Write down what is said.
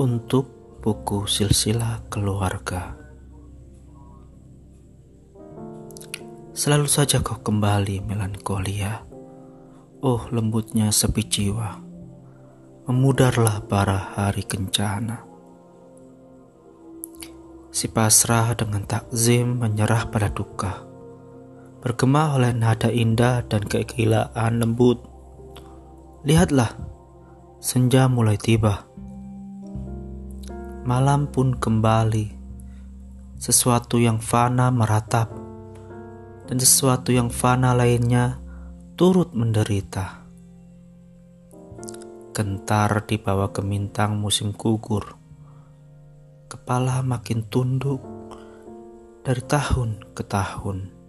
untuk buku silsilah keluarga. Selalu saja kau kembali melankolia. Oh lembutnya sepi jiwa, memudarlah bara hari kencana. Si pasrah dengan takzim menyerah pada duka, bergema oleh nada indah dan kegilaan lembut. Lihatlah, senja mulai tiba malam pun kembali. Sesuatu yang fana meratap, dan sesuatu yang fana lainnya turut menderita. Gentar di bawah gemintang musim gugur, kepala makin tunduk dari tahun ke tahun.